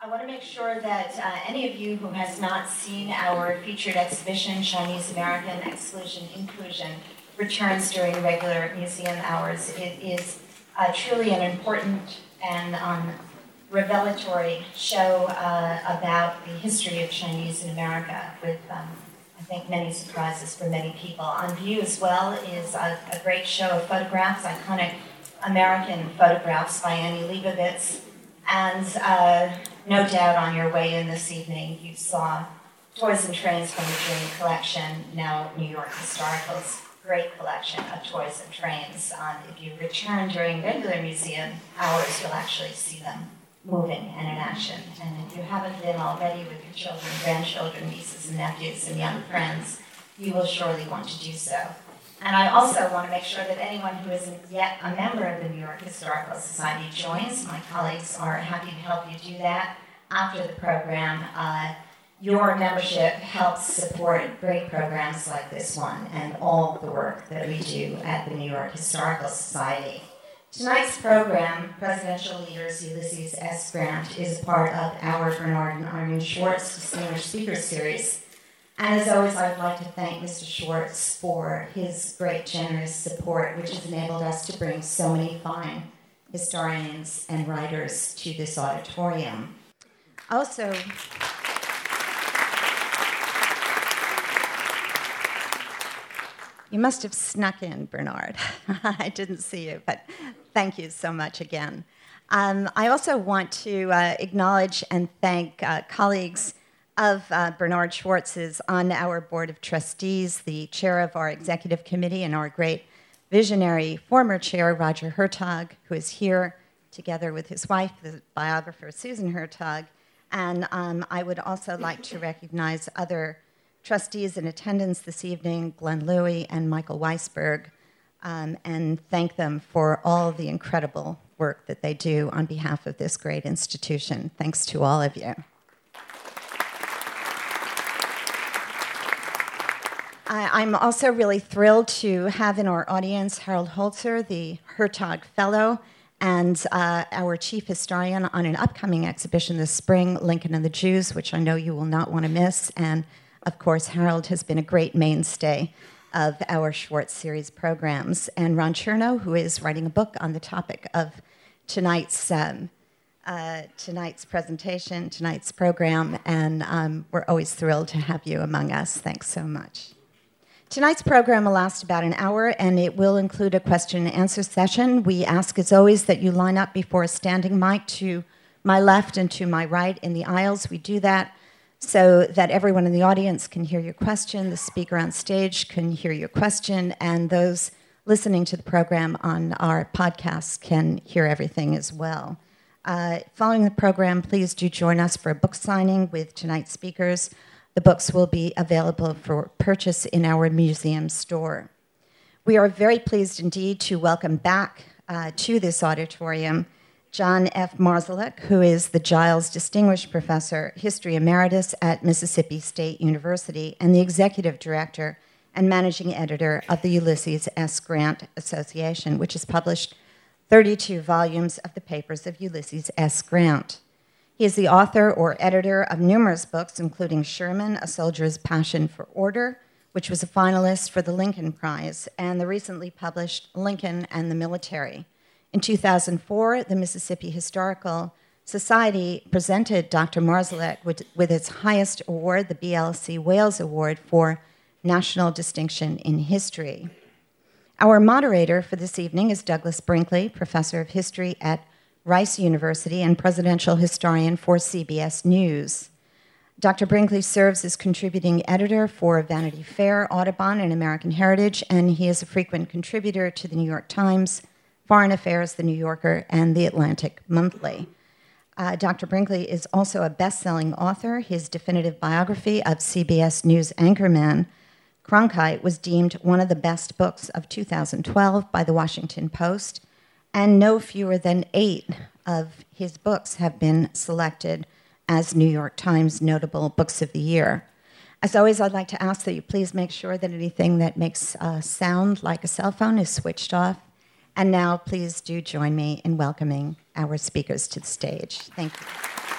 I want to make sure that uh, any of you who has not seen our featured exhibition, Chinese American Exclusion Inclusion, returns during regular museum hours. It is uh, truly an important and um, revelatory show uh, about the history of Chinese in America with, um, I think, many surprises for many people. On view as well is a, a great show of photographs, iconic American photographs by Annie Leibovitz. And uh, no doubt on your way in this evening, you saw Toys and Trains from the Dream Collection, now New York Historical's great collection of toys and trains. Um, if you return during regular museum hours, you'll actually see them moving and in action. And if you haven't been already with your children, grandchildren, nieces and nephews, and young friends, you will surely want to do so. And I also want to make sure that anyone who isn't yet a member of the New York Historical Society joins. My colleagues are happy to help you do that after the program. Uh, your membership helps support great programs like this one and all the work that we do at the New York Historical Society. Tonight's program, Presidential Leaders Ulysses S. Grant, is part of our Bernard and Irene Schwartz Distinguished Speaker Series. And as always, I'd like to thank Mr. Schwartz for his great generous support, which has enabled us to bring so many fine historians and writers to this auditorium. Also, You must have snuck in, Bernard. I didn't see you, but thank you so much again. Um, I also want to uh, acknowledge and thank uh, colleagues of uh, Bernard is on our board of trustees, the chair of our executive committee, and our great visionary former chair, Roger Hertog, who is here together with his wife, the biographer Susan Hertog. And um, I would also like to recognize other trustees in attendance this evening, Glenn Louie and Michael Weisberg, um, and thank them for all the incredible work that they do on behalf of this great institution. Thanks to all of you. I, am also really thrilled to have in our audience Harold Holzer, the Hertog Fellow, and uh, our chief historian on an upcoming exhibition this spring, Lincoln and the Jews, which I know you will not want to miss. And of course, Harold has been a great mainstay of our Schwartz series programs. And Ron Chernow, who is writing a book on the topic of tonight's, um, uh, tonight's presentation, tonight's program, and um, we're always thrilled to have you among us. Thanks so much. Tonight's program will last about an hour and it will include a question and answer session. We ask, as always, that you line up before a standing mic to my left and to my right in the aisles. We do that so that everyone in the audience can hear your question, the speaker on stage can hear your question, and those listening to the program on our podcast can hear everything as well. Uh, following the program, please do join us for a book signing with tonight's speakers. The books will be available for purchase in our museum store. We are very pleased indeed to welcome back uh, to this auditorium John F. Marszalek, who is the Giles Distinguished Professor, History Emeritus at Mississippi State University, and the Executive Director and Managing Editor of the Ulysses S. Grant Association, which has published 32 volumes of the papers of Ulysses S. Grant. He is the author or editor of numerous books, including Sherman, A Soldier's Passion for Order, which was a finalist for the Lincoln Prize, and the recently published Lincoln and the Military in 2004, the Mississippi Historical Society presented Dr. Marszalek with, with, its highest award, the BLC Wailes Award for National Distinction in History. Our moderator for this evening is Douglas Brinkley, professor of history at Rice University and presidential historian for CBS News. Dr. Brinkley serves as contributing editor for Vanity Fair, Audubon, and American Heritage, and he is a frequent contributor to the New York Times, Foreign Affairs, The New Yorker, and The Atlantic Monthly. Uh, Dr. Brinkley is also a best selling author. His definitive biography of CBS News anchorman Cronkite was deemed one of the best books of 2012 by the Washington Post, and no fewer than eight of his books have been selected as New York Times notable books of the year. As always, I'd like to ask that you please make sure that anything that makes sound like a cell phone is switched off and now, please do join me in welcoming our speakers to the stage. Thank you.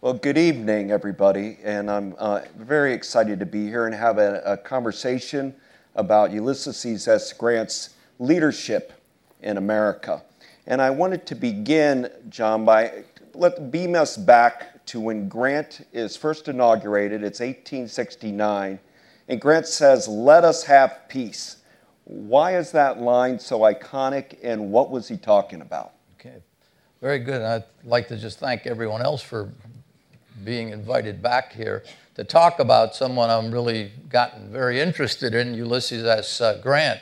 Well, good evening, everybody, and I'm uh, very excited to be here and have a, a, conversation about Ulysses S. Grant's leadership in America. And I wanted to begin, John, by let beam us back to when Grant is first inaugurated. It's 1869, and Grant says, "Let us have peace." Why is that line so iconic, and what was he talking about? Okay, very good. I'd like to just thank everyone else for being invited back here to talk about someone I'm really gotten very interested in, Ulysses S. Uh, Grant.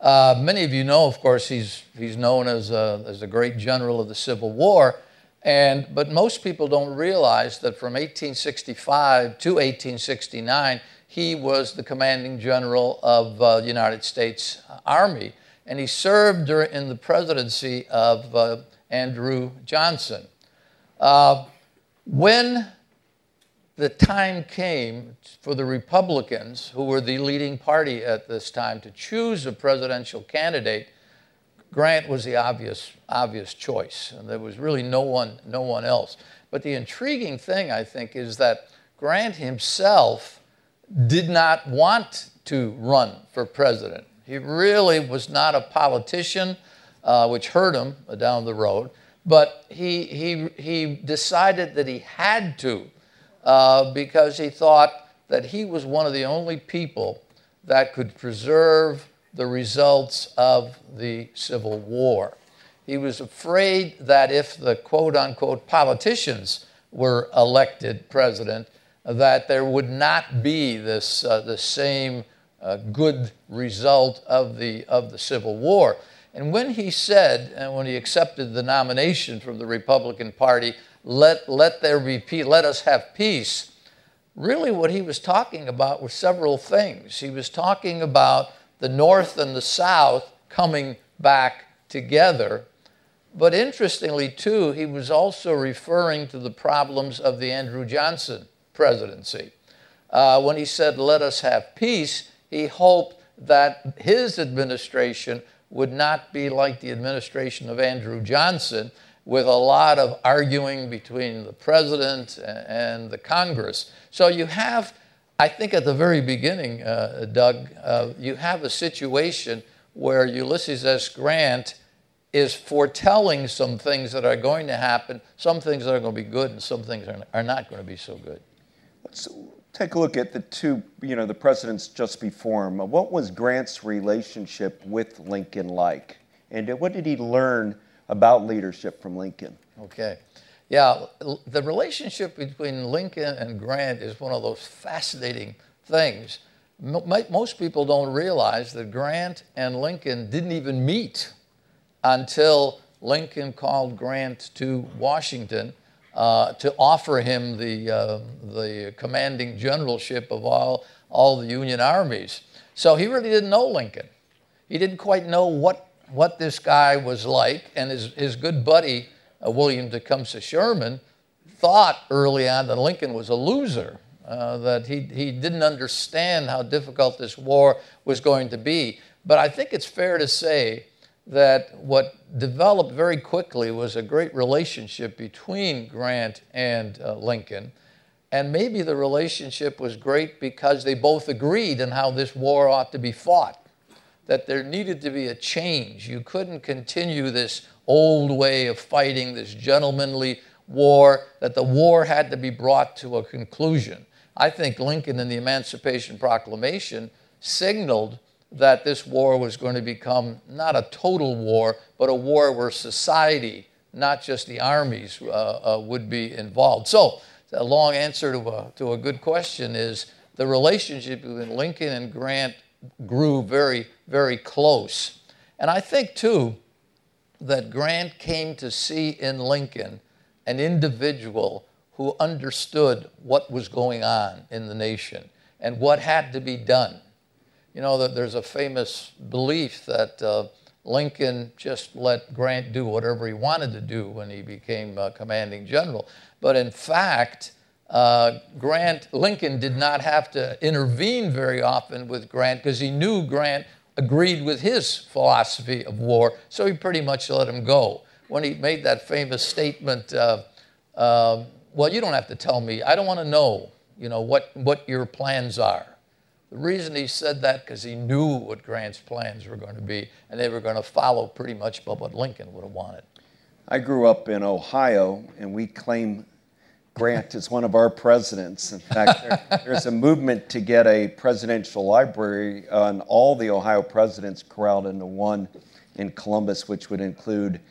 Uh, many of you know, of course, he's, he's known as a, as a great general of the Civil War, and, but most people don't realize that from 1865 to 1869, he was the commanding general of uh, the United States Army, and he served in the presidency of uh, Andrew Johnson. Uh, when the time came for the Republicans, who were the leading party at this time, to choose a presidential candidate, Grant was the obvious, obvious choice. And there was really no one, no one else. But the intriguing thing, I think, is that Grant himself did not want to run for president. He really was not a politician, uh, which hurt him down the road. But he, he, he decided that he had to uh, because he thought that he was one of the only people that could preserve the results of the Civil War. He was afraid that if the quote unquote politicians were elected president, that there would not be this uh, the same uh, good result of the, of the Civil War. And when he said, and when he accepted the nomination from the Republican Party, let, let there be peace, let us have peace, really what he was talking about were several things. He was talking about the North and the South coming back together. But interestingly, too, he was also referring to the problems of the Andrew Johnson presidency. Uh, when he said, let us have peace, he hoped that his administration would not be like the administration of Andrew Johnson with a lot of arguing between the president and the Congress. So you have, I think at the very beginning, uh, Doug, uh, you have a situation where Ulysses S. Grant is foretelling some things that are going to happen, some things that are going to be good, and some things are, not going to be so good. Take a look at the two, you know, the presidents just before him. What was Grant's relationship with Lincoln like? And uh, what did he learn about leadership from Lincoln? Okay. Yeah, the relationship between Lincoln and Grant is one of those fascinating things. Most people don't realize that Grant and Lincoln didn't even meet until Lincoln called Grant to Washington uh, to offer him the, uh, the commanding generalship of all, all the Union armies. So he really didn't know Lincoln. He didn't quite know what, what this guy was like, and his, his good buddy, uh, William Tecumseh Sherman, thought early on that Lincoln was a loser, uh, that he, he didn't understand how difficult this war was going to be. But I think it's fair to say that what developed very quickly was a great relationship between Grant and uh, Lincoln. And maybe the relationship was great because they both agreed on how this war ought to be fought, that there needed to be a change. You couldn't continue this old way of fighting, this gentlemanly war, that the war had to be brought to a conclusion. I think Lincoln in the Emancipation Proclamation signaled that this war was going to become not a total war, but a war where society, not just the armies, uh, uh, would be involved. So, the long answer to a, to a good question is the relationship between Lincoln and Grant grew very, very close. And I think, too, that Grant came to see in Lincoln an individual who understood what was going on in the nation and what had to be done. You know, that there's a famous belief that uh, Lincoln just let Grant do whatever he wanted to do when he became uh, commanding general. But in fact, uh, Grant, Lincoln did not have to intervene very often with Grant because he knew Grant agreed with his philosophy of war, so he pretty much let him go. When he made that famous statement, uh, um, well, you don't have to tell me. I don't want to know, you know, what, what your plans are. The reason he said that because he knew what Grant's plans were going to be, and they were going to follow pretty much what Lincoln would have wanted. I grew up in Ohio, and we claim Grant as one of our presidents. In fact, there, there's a movement to get a presidential library on all the Ohio presidents corralled into one in Columbus, which would include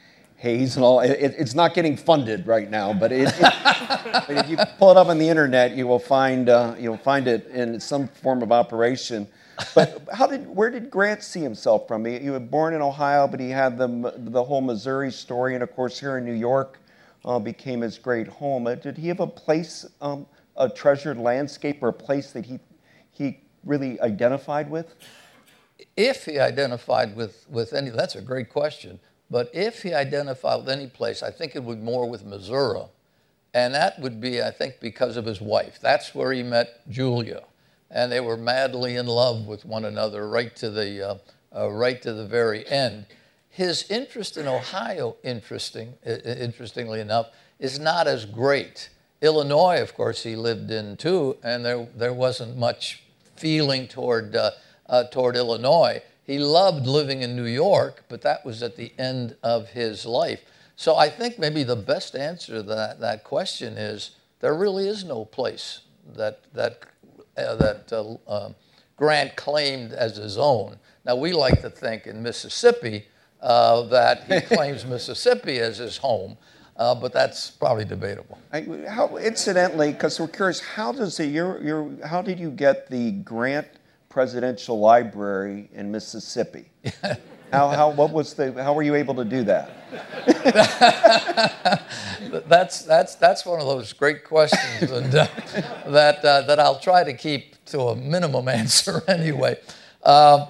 Hayes and all. It, it's not getting funded right now, but, it, it, but, if you pull it up on the internet, you will find uh, you'll find it in some form of operation. But how did where did Grant see himself from? He, he was born in Ohio, but he had the the whole Missouri story, and of course here in New York uh, became his great home. Uh, did he have a place, um, a treasured landscape, or a place that he he really identified with? If he identified with with any, that's a great question. But if he identified with any place, I think it would more with Missouri. And that would be, I think, because of his wife. That's where he met Julia. And they were madly in love with one another right to the, uh, uh, right to the very end. His interest in Ohio, interesting, interestingly enough, is not as great. Illinois, of course, he lived in too, and there, there wasn't much feeling toward, uh, uh toward Illinois. He loved living in New York, but that was at the end of his life. So I think maybe the best answer to that, that question is there really is no place that, that, uh, that uh, uh, Grant claimed as his own. Now, we like to think in Mississippi uh, that he claims Mississippi as his home. Uh, but that's probably debatable. I, how, incidentally, because we're curious, how does it, your, your, how did you get the Grant presidential library in Mississippi. how, how, what was the, how were you able to do that? that's, that's, that's one of those great questions and, uh, that, uh, that I'll try to keep to a minimum answer anyway. Uh,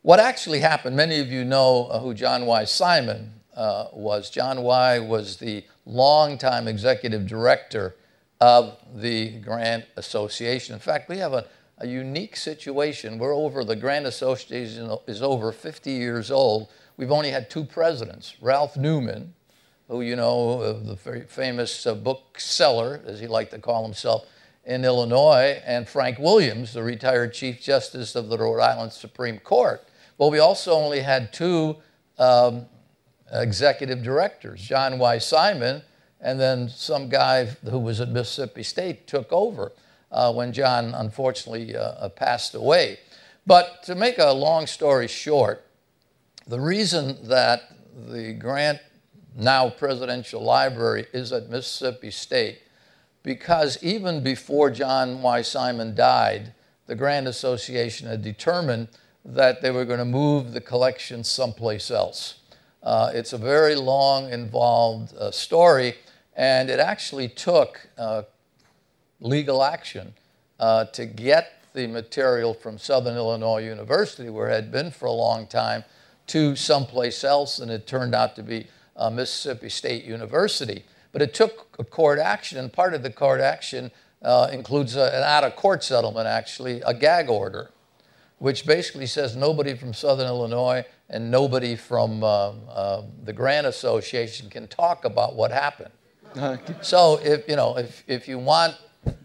what actually happened, many of you know uh, who John Y. Simon uh, was. John Y. was the longtime executive director of the Grant Association. In fact, we have a a unique situation. We're over, the Grant Association is over 50 years old. We've only had two presidents Ralph Newman, who you know, uh, the very famous uh, bookseller, as he liked to call himself, in Illinois, and Frank Williams, the retired Chief Justice of the Rhode Island Supreme Court. Well, we also only had two um, executive directors, John Y. Simon, and then some guy who was at Mississippi State took over uh, when John unfortunately uh, uh, passed away. But to make a long story short, the reason that the Grant now Presidential Library is at Mississippi State because even before John Y. Simon died, the Grant Association had determined that they were going to move the collection someplace else. Uh, it's a very long, involved uh, story, and it actually took uh, legal action uh, to get the material from Southern Illinois University, where it had been for a long time, to someplace else, and it turned out to be uh, Mississippi State University. But it took a court action, and part of the court action uh, includes a, an out of court settlement, actually, a gag order, which basically says nobody from Southern Illinois and nobody from uh, uh, the Grant Association can talk about what happened. so if you know if, if you want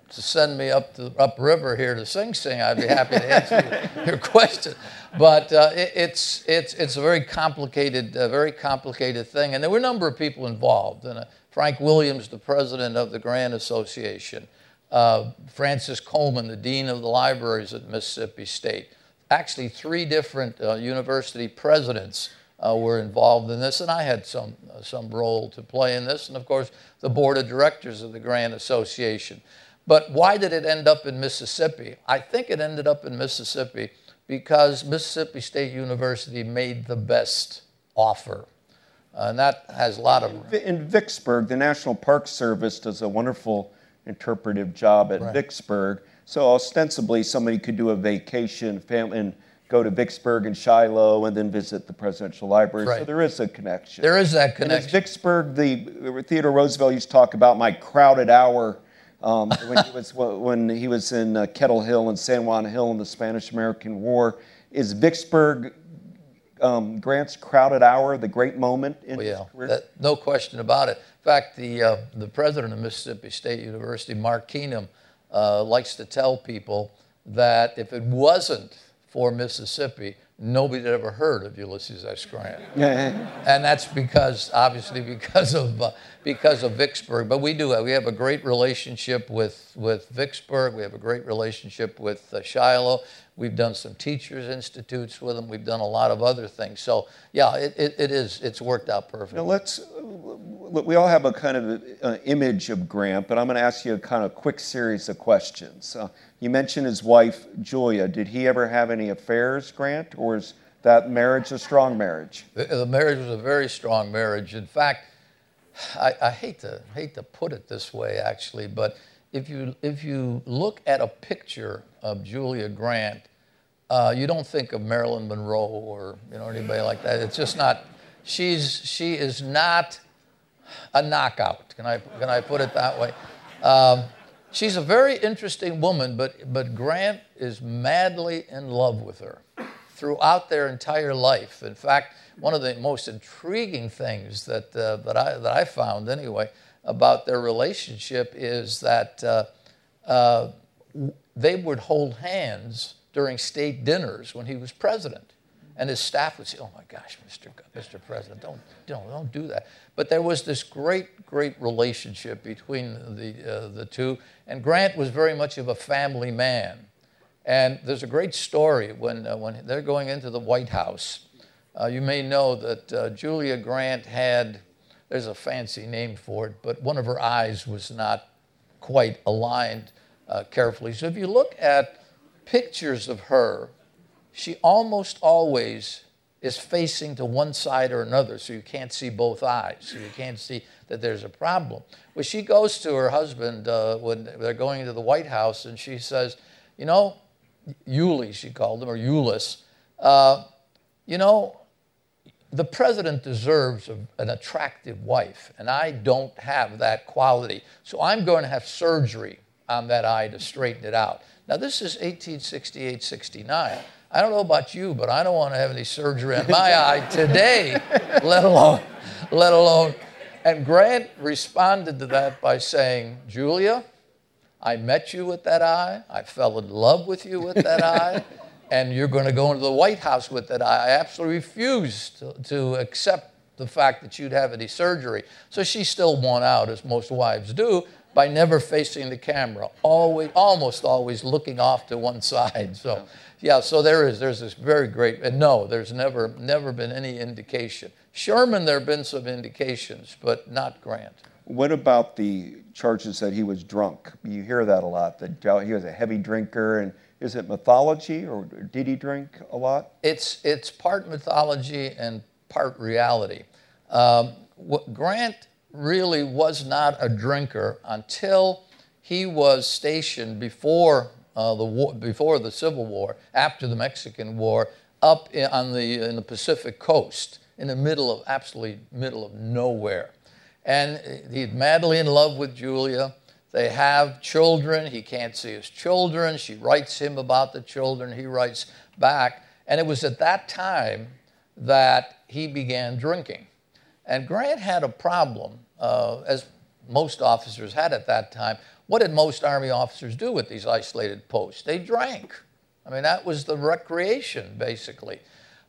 to send me up the upriver here to Sing Sing, I'd be happy to answer your question. But uh, it, it's it's it's a very complicated, uh, very complicated thing, and there were a number of people involved. And uh, Frank Williams, the president of the Grant Association, uh, Frances Coleman, the dean of the libraries at Mississippi State. Actually, three different uh, university presidents uh, were involved in this, and I had some, uh, some role to play in this, and of course, the board of directors of the Grant Association. But why did it end up in Mississippi? I think it ended up in Mississippi because Mississippi State University made the best offer. Uh, and that has a lot of. In Vicksburg, the National Park Service does a wonderful interpretive job at right. Vicksburg. So ostensibly, somebody could do a vacation family, and go to Vicksburg and Shiloh and then visit the Presidential Library. Right. So there is a connection. There is that connection. And it's Vicksburg, the Theodore Roosevelt used to talk about my crowded hour um, when, he was, when he was in uh, Kettle Hill and San Juan Hill in the Spanish American War. Is Vicksburg um, Grant's crowded hour the great moment in well, yeah, that, no question about it. In fact, the, uh, the president of Mississippi State University, Mark Keenum, uh, likes to tell people that if it wasn't for Mississippi, nobody had ever heard of Ulysses S. Grant. and that's because, obviously, because of, uh, because of Vicksburg. But we do, we have a great relationship with, with Vicksburg. We have a great relationship with uh, Shiloh. We've done some teachers institutes with them. We've done a lot of other things. So yeah, it, it, it is. It's worked out perfectly. Now let's. Look we all have a kind of uh, image of Grant, but I'm going to ask you a kind of quick series of questions. Uh, you mentioned his wife Julia. Did he ever have any affairs, Grant, or is that marriage a strong marriage? The, the marriage was a very strong marriage. In fact, I, I hate to hate to put it this way, actually, but if you if you look at a picture of Julia Grant, uh, you don't think of Marilyn Monroe or you know anybody like that. It's just not. She's she is not a knockout. Can I can I put it that way? Um, she's a very interesting woman, but but Grant is madly in love with her throughout their entire life. In fact, one of the most intriguing things that uh, that I that I found anyway about their relationship is that uh, uh, they would hold hands during state dinners when he was president. And his staff would say, "Oh my gosh, Mr. Mr. President, don't, don't, don't do that." But there was this great, great relationship between the uh, the two, and Grant was very much of a family man. And there's a great story when uh, when they're going into the White House. Uh, you may know that uh, Julia Grant had there's a fancy name for it, but one of her eyes was not quite aligned uh, carefully. So if you look at pictures of her, she almost always is facing to one side or another, so you can't see both eyes, so you can't see that there's a problem. Well, she goes to her husband uh, when they're going into the White House, and she says, "You know, Yulie," she called him, or Euless, uh, you know, the president deserves a, an attractive wife, and I don't have that quality. So I'm going to have surgery on that eye to straighten it out. Now, this is 1868 69. I don't know about you, but I don't want to have any surgery on my eye today, let alone, let alone. And Grant responded to that by saying, Julia, I met you with that eye. I fell in love with you with that eye and you're going to go into the White House with it. I absolutely refuse to, to accept the fact that you'd have any surgery. So she still won out, as most wives do, by never facing the camera, always, almost always looking off to one side. So, yeah, so there is, there's this very great, and no, there's never, never been any indication. Sherman, there have been some indications, but not Grant. What about the charges that he was drunk? You hear that a lot, that he was a heavy drinker and is it mythology or did he drink a lot? It's, it's part mythology and part reality. Um, Grant really was not a drinker until he was stationed before, uh, the war, before the Civil War, after the Mexican War, up in, on the, in the Pacific coast, in the middle of, absolutely middle of nowhere. And he's madly in love with Julia. They have children. He can't see his children. She writes him about the children. He writes back. And it was at that time that he began drinking. And Grant had a problem, uh, as most officers had at that time. What did most Army officers do with these isolated posts? They drank. I mean, that was the recreation, basically.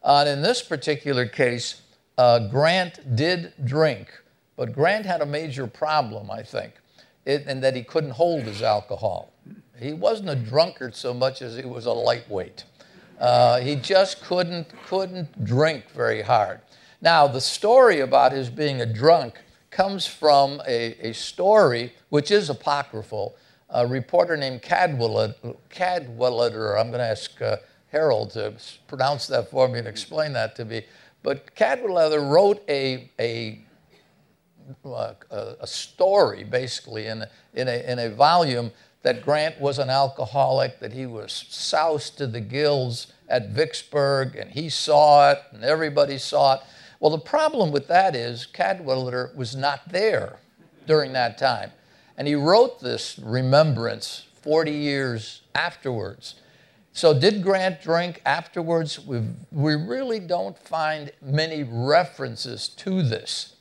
Uh, and in this particular case, uh, Grant did drink, but Grant had a major problem, I think and that he couldn't hold his alcohol. He wasn't a drunkard so much as he was a lightweight. Uh, he just couldn't, couldn't drink very hard. Now, the story about his being a drunk comes from a, a story which is apocryphal. A reporter named Cadwallader, Cadwallader I'm going to ask uh, Harold to pronounce that for me and explain that to me. But Cadwallader wrote a, a a, story, basically, in, in, a, in a volume that Grant was an alcoholic, that he was soused to the gills at Vicksburg, and he saw it, and everybody saw it. Well, the problem with that is Cadwallader was not there during that time. And he wrote this remembrance 40 years afterwards. So, did Grant drink afterwards? we we really don't find many references to this.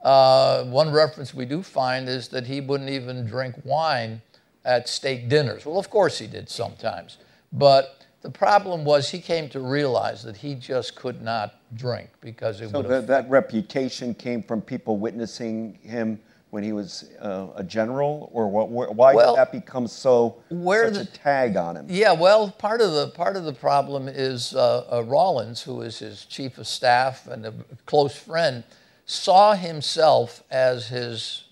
Uh, one reference we do find is that he wouldn't even drink wine at state dinners. Well, of course he did sometimes. But the problem was he came to realize that he just could not drink because it so would that, that reputation came from people witnessing him when he was uh, a general, or what, why Well, did that become so where such the- a tag on him? Yeah, well, part of the part of the problem is uh, uh, Rawlins, who is his chief of staff and a close friend, saw himself as his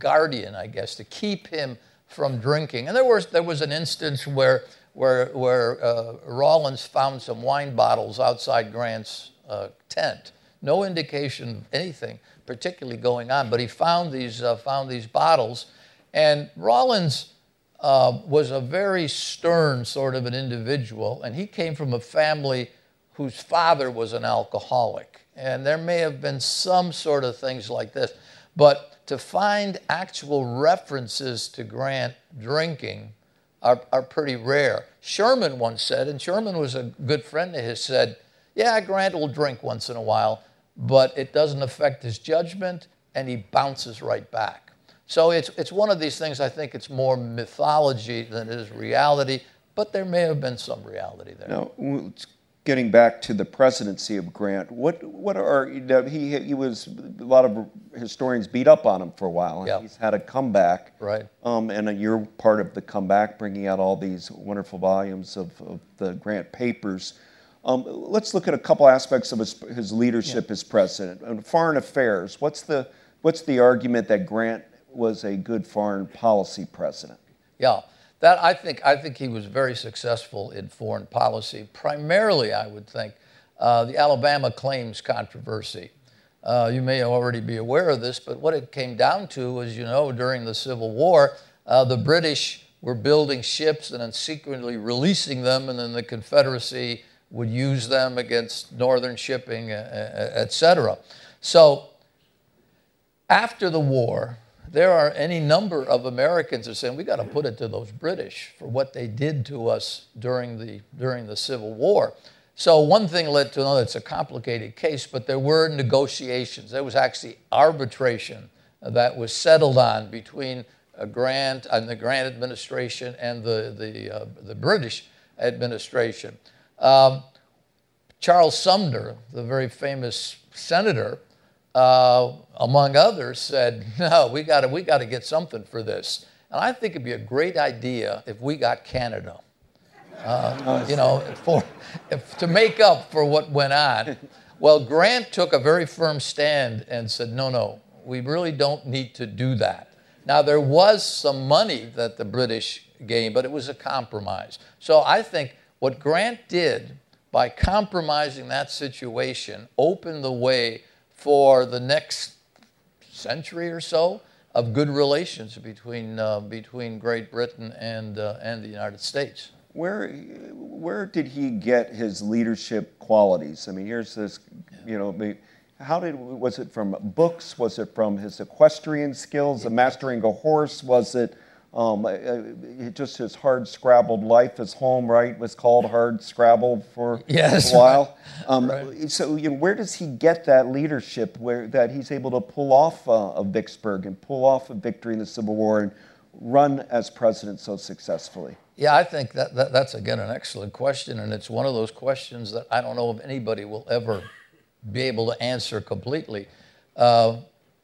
guardian, I guess, to keep him from drinking. And there was there was an instance where where where uh, Rawlins found some wine bottles outside Grant's uh, tent. No indication of anything particularly going on, but he found these uh, found these bottles, and Rawlins uh, was a very stern sort of an individual, and he came from a family whose father was an alcoholic. And there may have been some sort of things like this. But to find actual references to Grant drinking are, are pretty rare. Sherman once said, and Sherman was a good friend of his, said, Yeah, Grant will drink once in a while, but it doesn't affect his judgment, and he bounces right back. So it's, it's one of these things, I think it's more mythology than it is reality, but there may have been some reality there. Now, getting back to the presidency of Grant, what what are you know, he he was a lot of historians beat up on him for a while, and Yeah. he's had a comeback. Right. Um, and you're part of the comeback, bringing out all these wonderful volumes of, of the Grant papers. Um, let's look at a couple aspects of his, his leadership as president. On foreign affairs, what's the what's the argument that Grant was a good foreign policy president? Yeah, that I think I think he was very successful in foreign policy. Primarily, I would think uh, the Alabama claims controversy. Uh, you may already be aware of this, but what it came down to, as you know, during the Civil War, uh, the British were building ships and then secretly releasing them, and then the Confederacy would use them against northern shipping, uh, et cetera. So after the war, there are any number of Americans are saying we got to put it to those British for what they did to us during the during the Civil War. So one thing led to another. It's a complicated case, but there were negotiations. There was actually arbitration that was settled on between Grant and the Grant administration and the the uh, the British administration. Um, Charles Sumner, the very famous senator, uh, among others, said, "No, we got we to get something for this." And I think it'd be a great idea if we got Canada. Uh, you know, for if, to make up for what went on. Well, Grant took a very firm stand and said, "No, no, we really don't need to do that." Now there was some money that the British gained, but it was a compromise. So I think what Grant did by compromising that situation opened the way for the next century or so of good relations between, uh, between Great Britain and, uh, and the United States. Where, where did he get his leadership qualities? I mean, here's this, you know, how did, was it from books? Was it from his equestrian skills, mastering a horse? Was it um, uh, just his hard scrabbled life? His home, right, was called Hard Scrabble for Yes. a while. Um, Right. So, you know, where does he get that leadership where that he's able to pull off uh, a Vicksburg and pull off a victory in the Civil War and run as president so successfully? Yeah, I think that, that that's again an excellent question, and it's one of those questions that I don't know if anybody will ever be able to answer completely. Uh,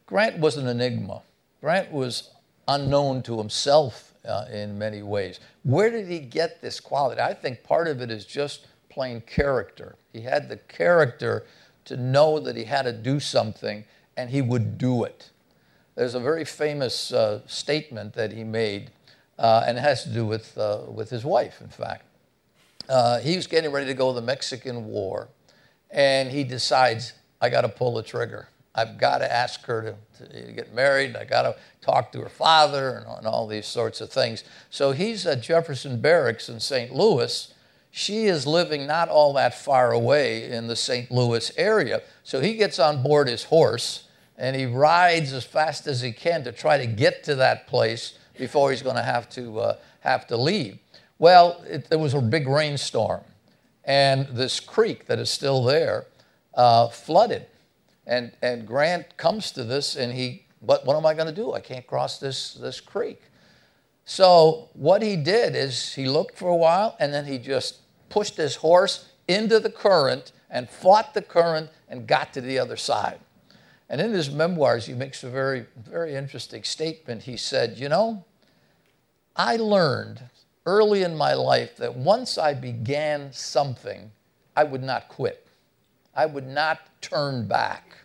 Grant was an enigma. Grant was unknown to himself uh, in many ways. Where did he get this quality? I think part of it is just plain character. He had the character to know that he had to do something, and he would do it. There's a very famous uh, statement that he made, uh, and it has to do with, uh, with his wife, in fact. Uh, he was getting ready to go to the Mexican War, and he decides, I got to pull the trigger. I've got to ask her to, to get married. I got to talk to her father and, and all these sorts of things. So he's at Jefferson Barracks in St. Louis. She is living not all that far away in the St. Louis area. So he gets on board his horse and he rides as fast as he can to try to get to that place before he's going to have to uh, have to leave. Well, it, there was a big rainstorm, and this creek that is still there uh, flooded, And, and Grant comes to this and he, what, what am I going to do? I can't cross this, this creek. So what he did is he looked for a while and then he just pushed his horse into the current and fought the current and got to the other side. And in his memoirs, he makes a very, very interesting statement. He said, You know, I learned early in my life that once I began something, I would not quit. I would not turn back.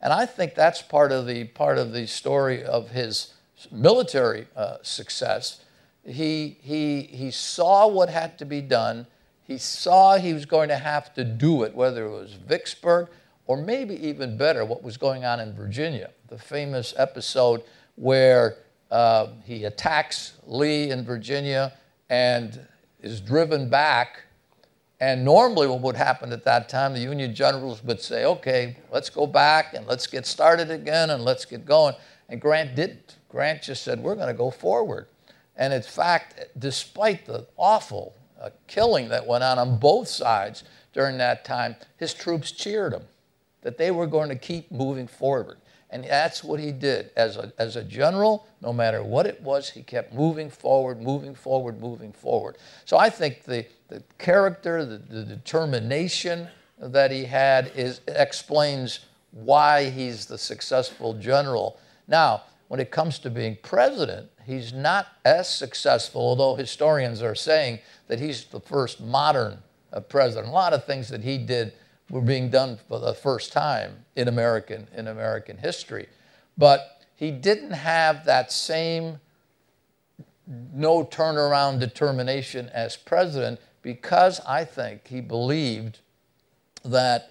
And I think that's part of the, part of the story of his military uh, success. He, he, he saw what had to be done. He saw he was going to have to do it, whether it was Vicksburg or maybe even better, what was going on in Virginia. The famous episode where uh, he attacks Lee in Virginia and is driven back. And normally, what would happen at that time, the Union generals would say, okay, let's go back and let's get started again and let's get going. And Grant didn't. Grant just said, we're going to go forward. And in fact, despite the awful uh, killing that went on on both sides during that time, his troops cheered him that they were going to keep moving forward. And that's what he did. As a, as a general, no matter what it was, he kept moving forward, moving forward, moving forward. So I think the, the character, the, the determination that he had is, explains why he's the successful general. Now, when it comes to being president, he's not as successful, although historians are saying that he's the first modern uh, president. A lot of things that he did were being done for the first time in American, in American history. But he didn't have that same no turnaround determination as president because I think he believed that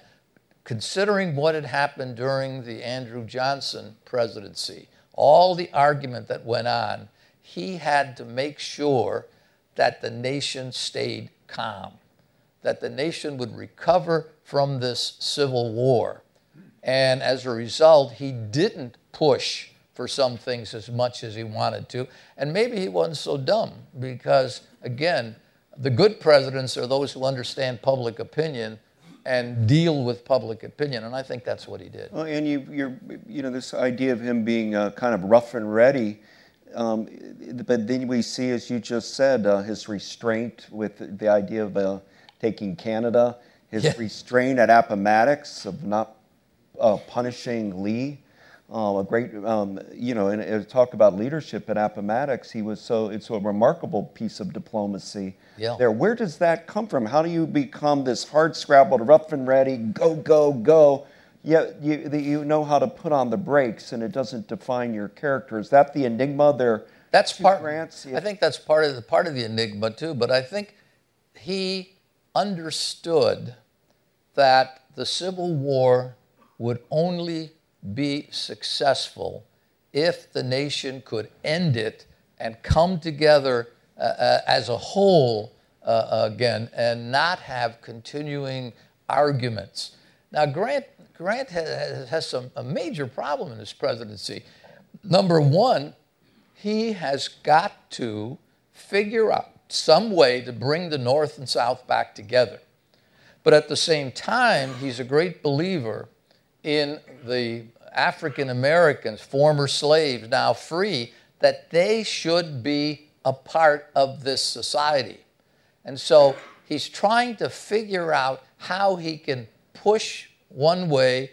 considering what had happened during the Andrew Johnson presidency, all the argument that went on, he had to make sure that the nation stayed calm that the nation would recover from this civil war. And as a result, he didn't push for some things as much as he wanted to. And maybe he wasn't so dumb because, again, the good presidents are those who understand public opinion and deal with public opinion, and I think that's what he did. Well, and you, you're, you know, this idea of him being uh, kind of rough and ready, um, but then we see, as you just said, uh, his restraint with the idea of uh, taking Canada, his yeah. restraint at Appomattox of not uh, punishing Lee. Uh, a great, um, you know, and, talk about leadership at Appomattox. He was so, it's a remarkable piece of diplomacy yeah. there. Where does that come from? How do you become this hard scrabbled, rough and ready, go, go, go? Yet you, you know how to put on the brakes and it doesn't define your character. Is that the enigma there? That's part, grants? Yeah. I think that's part of the, part of the enigma too, but I think he understood that the Civil War would only be successful if the nation could end it and come together uh, uh, as a whole uh, again and not have continuing arguments. Now, Grant, Grant has, has some, a major problem in his presidency. Number one, he has got to figure out some way to bring the North and South back together. But at the same time, he's a great believer in the African Americans, former slaves, now free, that they should be a part of this society. And so he's trying to figure out how he can push one way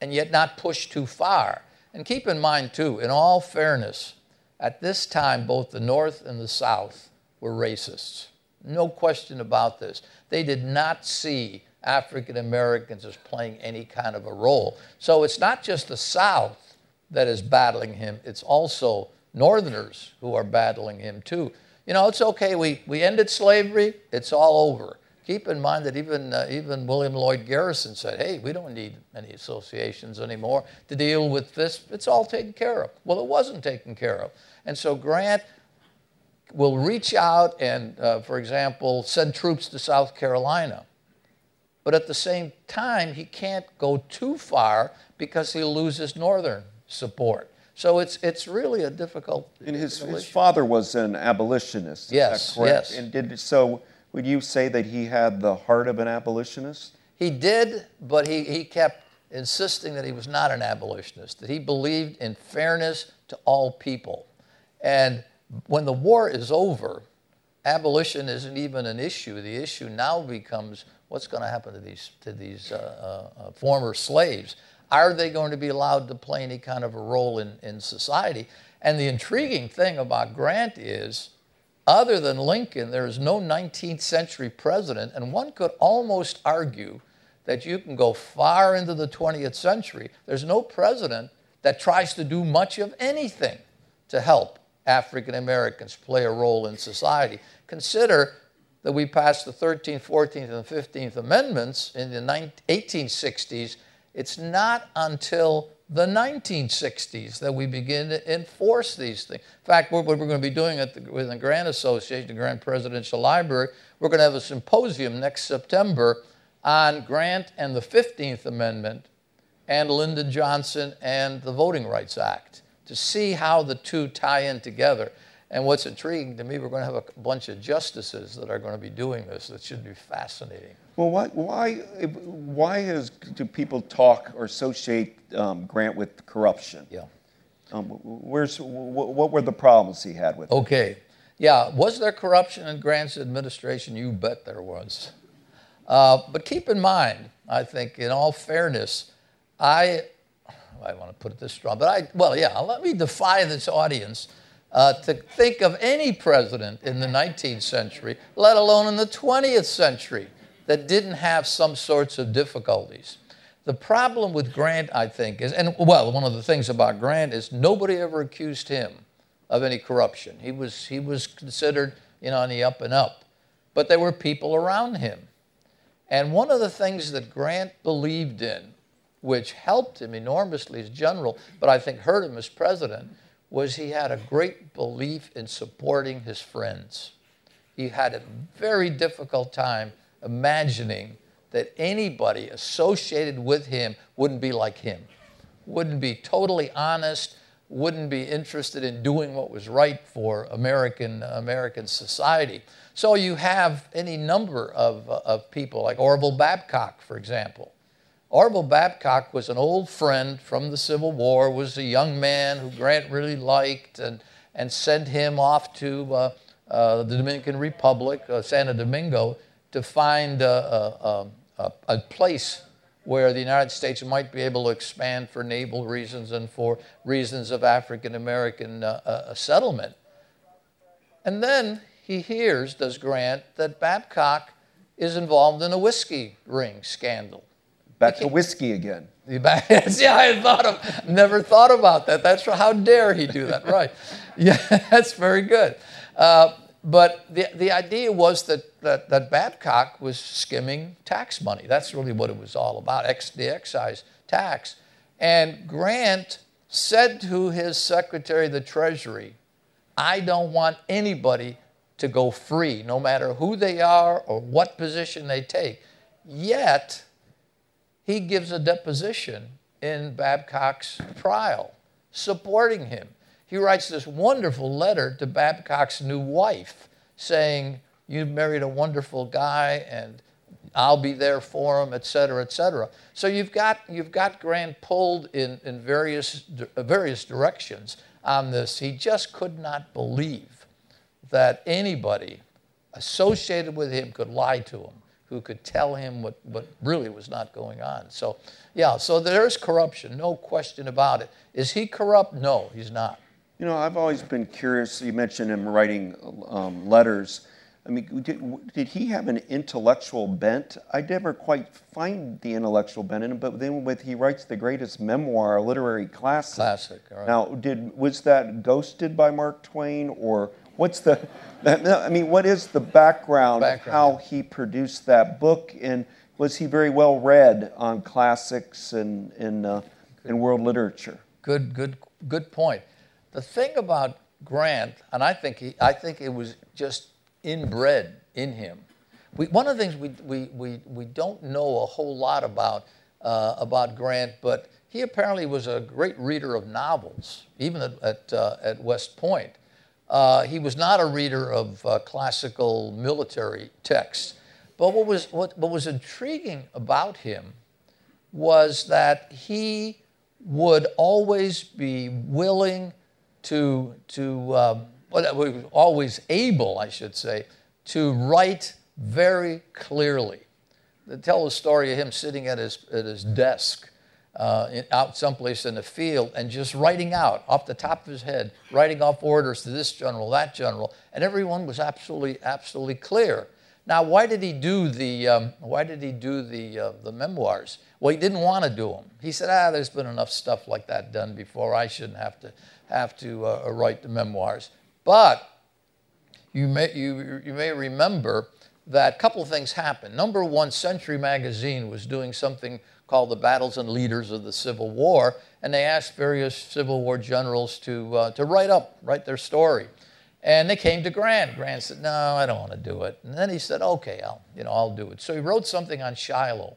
and yet not push too far. And keep in mind, too, in all fairness, at this time, both the North and the South were racists. No question about this. They did not see African Americans as playing any kind of a role. So it's not just the South that is battling him, it's also Northerners who are battling him too. You know, it's okay, we, we ended slavery, it's all over. Keep in mind that even, uh, even William Lloyd Garrison said, hey, we don't need any associations anymore to deal with this. It's all taken care of. Well, it wasn't taken care of. And so Grant will reach out and, uh, for example, send troops to South Carolina. But at the same time, he can't go too far because he loses northern support. So it's, it's really a difficult. And his, his father was an abolitionist. Yes, yes. And did so. Would you say that he had the heart of an abolitionist? He did, but he, he kept insisting that he was not an abolitionist, that he believed in fairness to all people. And when the war is over, abolition isn't even an issue. The issue now becomes what's going to happen to these, to these uh, uh, uh, former slaves? Are they going to be allowed to play any kind of a role in, in society? And the intriguing thing about Grant is, other than Lincoln, there is no 19th century president, and one could almost argue that you can go far into the 20th century. There's no president that tries to do much of anything to help African Americans play a role in society. Consider that we passed the 13th, 14th, and 15th Amendments in the 1860s. It's not until the 1960s that we begin to enforce these things. In fact, what we're going to be doing at the, with the Grant Association, the Grant Presidential Library, we're going to have a symposium next September on Grant and the 15th Amendment and Lyndon Johnson and the Voting Rights Act to see how the two tie in together. And what's intriguing to me, we're going to have a bunch of justices that are going to be doing this. That should be fascinating. Well, why, why, why is, do people talk or associate um, Grant with corruption? Yeah. Um, where's, what were the problems he had with it? Okay. Yeah. Was there corruption in Grant's administration? You bet there was. Uh, but keep in mind, I think, in all fairness, I, I want to put it this strong, but I, well, yeah, let me defy this audience uh, to think of any president in the 19th century, let alone in the 20th century, that didn't have some sorts of difficulties. The problem with Grant, I think, is, and well, one of the things about Grant is nobody ever accused him of any corruption. He was, he was considered, you know, on the up and up. But there were people around him. And one of the things that Grant believed in, which helped him enormously as general, but I think hurt him as president, was he had a great belief in supporting his friends. He had a very difficult time imagining that anybody associated with him wouldn't be like him, wouldn't be totally honest, wouldn't be interested in doing what was right for American, American society. So you have any number of, of people, like Orville Babcock, for example, Orville Babcock was an old friend from the Civil War, was a young man who Grant really liked and, and sent him off to uh, uh, the Dominican Republic, uh, Santo Domingo, to find a, a, a, place where the United States might be able to expand for naval reasons and for reasons of African American uh, uh, settlement. And then he hears, does Grant, that Babcock is involved in a whiskey ring scandal. Back to whiskey again. yeah, I thought of, never thought about that. That's how dare he do that, right? Yeah, that's very good. Uh, but the, the idea was that, that, that Babcock was skimming tax money. That's really what it was all about, ex, the excise tax. And Grant said to his Secretary of the Treasury, I don't want anybody to go free, no matter who they are or what position they take. Yet, he gives a deposition in Babcock's trial supporting him. He writes this wonderful letter to Babcock's new wife saying, You married a wonderful guy and I'll be there for him, et cetera, et cetera. So you've got, you've got Grant pulled in, in various, uh, various directions on this. He just could not believe that anybody associated with him could lie to him who could tell him what, what really was not going on. So, yeah, so there's corruption, no question about it. Is he corrupt? No, he's not. You know, I've always been curious. You mentioned him writing um, letters. I mean, did, did, he have an intellectual bent? I never quite find the intellectual bent in him, but then with he writes the greatest memoir, a literary classic. Classic. Now, did was that ghosted by Mark Twain, or what's the I mean, what is the background, background, of how he produced that book, and was he very well read on classics and in uh, in world literature? Good, good, good point. The thing about Grant, and I think he, I think it was just inbred in him. We, one of the things we, we, we, we don't know a whole lot about uh, about Grant, but he apparently was a great reader of novels, even at at, uh, at West Point. Uh, he was not a reader of uh, classical military texts. But what was, what, what was intriguing about him was that he would always be willing to, to um, well, always able, I should say, to write very clearly. They tell the story of him sitting at his, at his desk uh, out someplace in the field and just writing out off the top of his head, writing off orders to this general, that general, and everyone was absolutely, absolutely clear. Now, why did he do the, um, why did he do the, uh, the memoirs? Well, he didn't want to do them. He said, ah, there's been enough stuff like that done before. I shouldn't have to, have to uh, write the memoirs. But you may, you, you may remember that a couple of things happened. Number one, Century Magazine was doing something called the Battles and Leaders of the Civil War, and they asked various Civil War generals to, uh, to write up, write their story. And they came to Grant. Grant said, "No, I don't want to do it." And then he said, "Okay, I'll, you know, I'll do it." So he wrote something on Shiloh.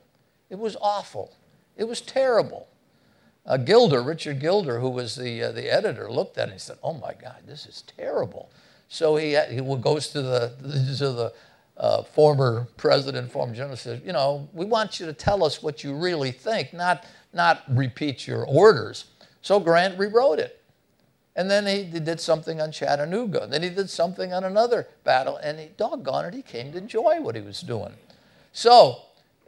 It was awful. It was terrible. Uh, Gilder, Richard Gilder, who was the uh, the editor, looked at it and said, "Oh my God, this is terrible." So he he goes to the to the uh, former president, former general, says, "You know, we want you to tell us what you really think, not not repeat your orders." So Grant rewrote it. And then he, did something on Chattanooga. Then he did something on another battle. And he, doggone it, he came to enjoy what he was doing. So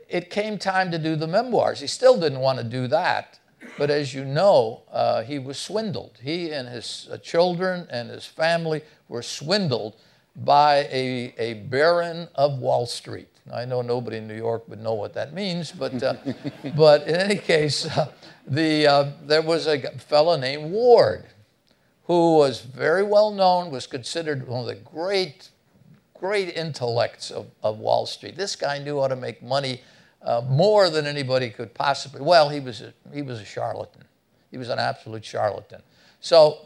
it came time to do the memoirs. He still didn't want to do that. But as you know, uh, he was swindled. He and his uh, children and his family were swindled by a, a baron of Wall Street. I know nobody in New York would know what that means, but, uh, but in any case, uh, the, uh, there was a fellow named Ward who was very well known, was considered one of the great, great intellects of, of Wall Street. This guy knew how to make money uh, more than anybody could possibly. Well, he was, a, he was a charlatan. He was an absolute charlatan. So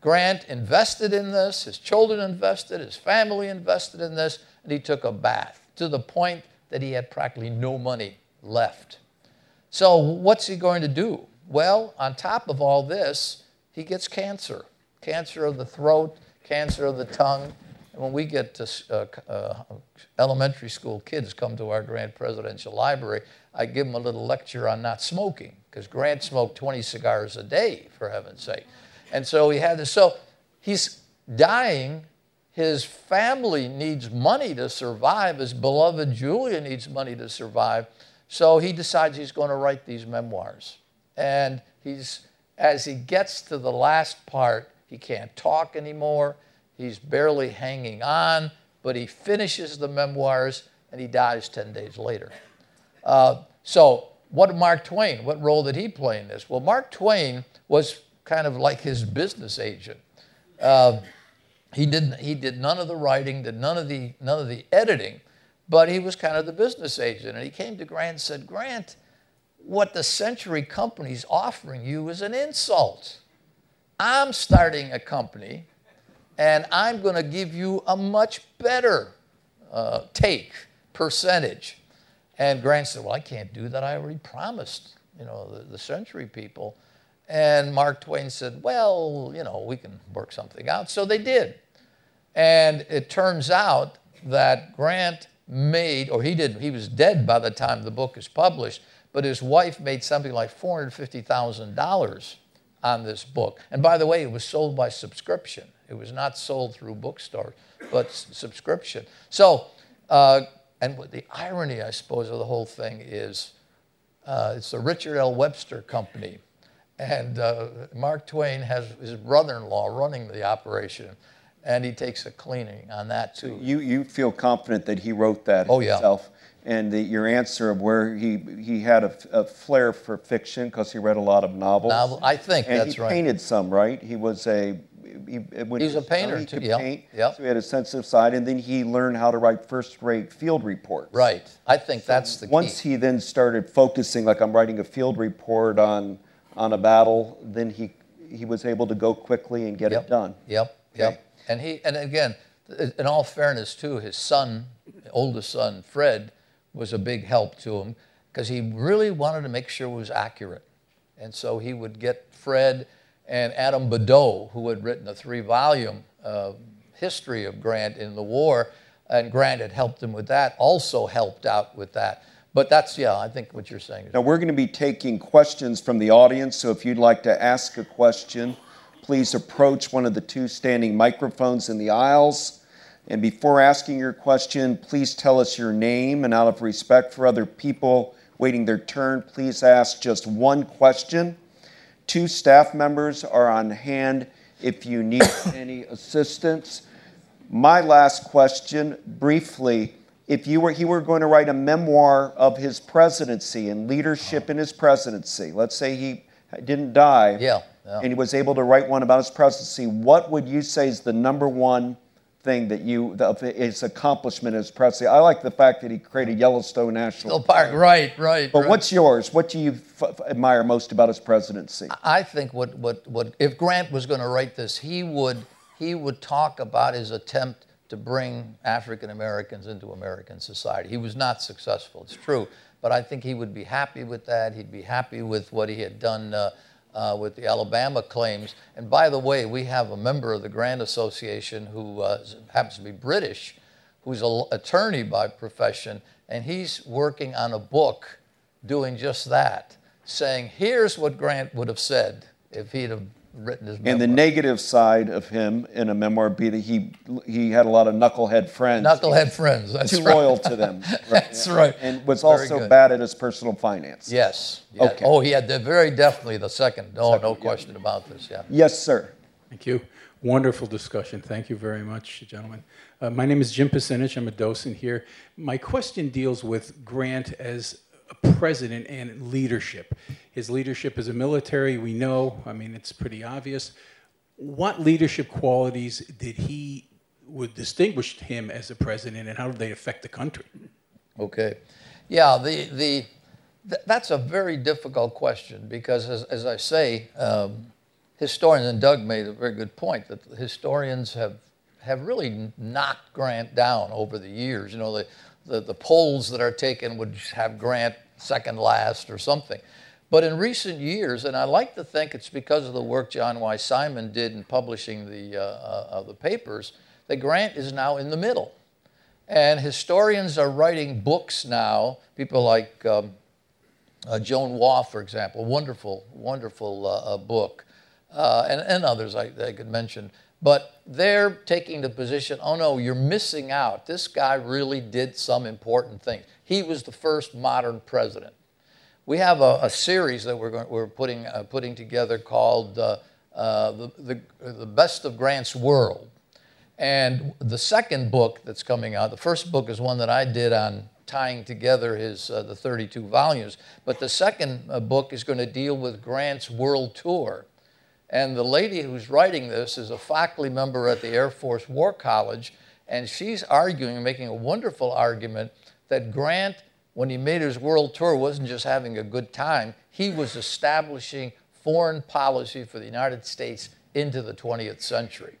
Grant invested in this, his children invested, his family invested in this, and he took a bath to the point that he had practically no money left. So, what's he going to do? Well, on top of all this, he gets cancer cancer of the throat, cancer of the tongue. And when we get to uh, uh, elementary school kids come to our Grant Presidential Library, I give them a little lecture on not smoking because Grant smoked 20 cigars a day, for heaven's sake. And so he had this. So he's dying. His family needs money to survive. His beloved Julia needs money to survive. So he decides he's going to write these memoirs. And he's, as he gets to the last part, he can't talk anymore. He's barely hanging on, but he finishes the memoirs and he dies 10 days later. Uh, so, what Mark Twain, what role did he play in this? Well, Mark Twain was kind of like his business agent. Uh, he, didn't, he did none of the writing, did none of the, none of the editing, but he was kind of the business agent. And he came to Grant and said, Grant, what the Century Company's offering you is an insult. I'm starting a company and I'm going to give you a much better uh, take percentage. And Grant said, Well, I can't do that. I already promised, you know, the, the Century people. And Mark Twain said, Well, you know, we can work something out. So they did. And it turns out that Grant made, or he did, he was dead by the time the book is published, but his wife made something like $450,000 on this book. And by the way, it was sold by subscription. It was not sold through bookstores, but subscription. So, uh, and the irony, I suppose, of the whole thing is uh, it's the Richard L. Webster Company. And uh, Mark Twain has his brother in law running the operation, and he takes a cleaning on that too. You, you feel confident that he wrote that oh, yeah. himself? and the, your answer of where he he had a, a flair for fiction because he read a lot of novels. Novel, I think and that's he right. painted some, right? He was a he, when He's a painter he too. could Yep. paint, Yep. So he had a sensitive side, and then he learned how to write first-rate field reports. Right. I think that's the Once key. he then started focusing, like I'm writing a field report on on a battle, then he he was able to go quickly and get Yep. it done. Yep. Yep. And he and again, in all fairness too, his son, oldest son Fred, was a big help to him because he really wanted to make sure it was accurate, and so he would get Fred and Adam Badeau, who had written a three-volume uh, history of Grant in the war, and Grant had helped him with that. Also helped out with that. But that's yeah, I think what you're saying. Now we're going to be taking questions from the audience. So if you'd like to ask a question, please approach one of the two standing microphones in the aisles. And before asking your question, please tell us your name. And out of respect for other people waiting their turn, please ask just one question. Two staff members are on hand if you need any assistance. My last question, briefly, if you were, he were going to write a memoir of his presidency and leadership in his presidency, let's say he didn't die, yeah, yeah. and he was able to write one about his presidency, what would you say is the number one thing that you of his accomplishment as presidency? I like the fact that he created Yellowstone National oh, Park. Right, right. But right. what's yours? What do you f- admire most about his presidency? I think what, what, what if Grant was going to write this, he would he would talk about his attempt to bring African Americans into American society. He was not successful, it's true, but I think he would be happy with that. He'd be happy with what he had done uh, uh, with the Alabama claims. And by the way, we have a member of the Grant Association who uh, happens to be British, who's an attorney by profession, and he's working on a book doing just that, saying, here's what Grant would have said if he'd have written his memoir. And the negative side of him in a memoir be that he he had a lot of knucklehead friends. Knucklehead friends. That's too right. loyal to them. That's right. And was Very also good. bad at his personal finance. Yes. yes. Okay. Oh, he had the, very definitely the second. No, Second, no yeah. question about this. Yeah. Yes, sir. Thank you. Wonderful discussion. Thank you very much, gentlemen. Uh, my name is Jim Pasinich. I'm a docent here. My question deals with Grant as a president and leadership. His leadership as a military, we know, I mean, it's pretty obvious. What leadership qualities did he, would distinguish him as a president, and how did they affect the country? Okay. Yeah, the, the, th- that's a very difficult question because, as, as I say, um, historians, and Doug made a very good point, that historians have, have really knocked Grant down over the years. You know, the, the, the polls that are taken would have Grant second last or something. But in recent years, and I like to think it's because of the work John Y. Simon did in publishing the, uh, uh, the papers, that Grant is now in the middle. And historians are writing books now, people like um, uh, Joan Waugh, for example, wonderful, wonderful uh, uh, book, uh, and, and others I, I could mention. But they're taking the position oh no, you're missing out. This guy really did some important things. He was the first modern president. We have a, a series that we're, going, we're putting, uh, putting together called uh, uh, the, the, the Best of Grant's World. And the second book that's coming out, the first book is one that I did on tying together his uh, the 32 volumes, but the second uh, book is going to deal with Grant's world tour. And the lady who's writing this is a faculty member at the Air Force War College, and she's arguing, making a wonderful argument that Grant, when he made his world tour, wasn't just having a good time, he was establishing foreign policy for the United States into the 20th century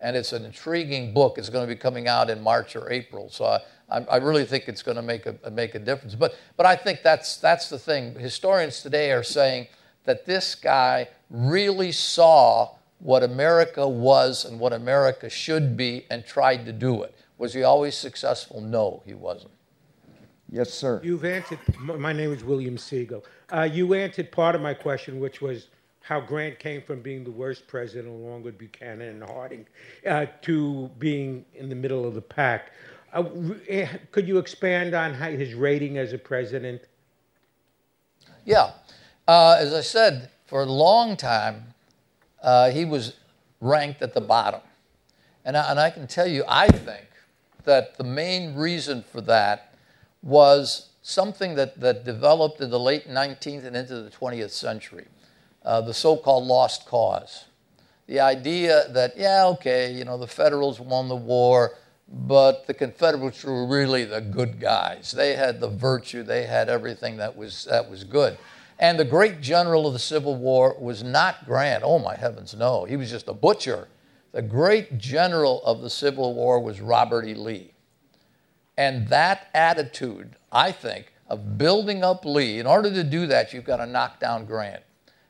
and it's an intriguing book. It's going to be coming out in March or April, so I, I really think it's going to make a make a difference. But but I think that's that's the thing. Historians today are saying that this guy really saw what America was and what America should be and tried to do it. Was he always successful? No, he wasn't. Yes, sir. You've answered, my name is William Siegel. Uh, you answered part of my question, which was how Grant came from being the worst president, along with Buchanan and Harding, uh, to being in the middle of the pack. Uh, eh, could you expand on how, his rating as a president? Yeah. Uh, as I said, for a long time, uh, he was ranked at the bottom. And I, and I can tell you, I think that the main reason for that was something that, that developed in the late 19th and into the 20th century uh, the so called lost cause. The idea that, yeah, okay, you know, the Federals won the war, but the Confederates were really the good guys. They had the virtue, they had everything that was, that was good. And the great general of the Civil War was not Grant. Oh, my heavens, no. He was just a butcher. The great general of the Civil War was Robert E. Lee. And that attitude, I think, of building up Lee, in order to do that, you've got to knock down Grant.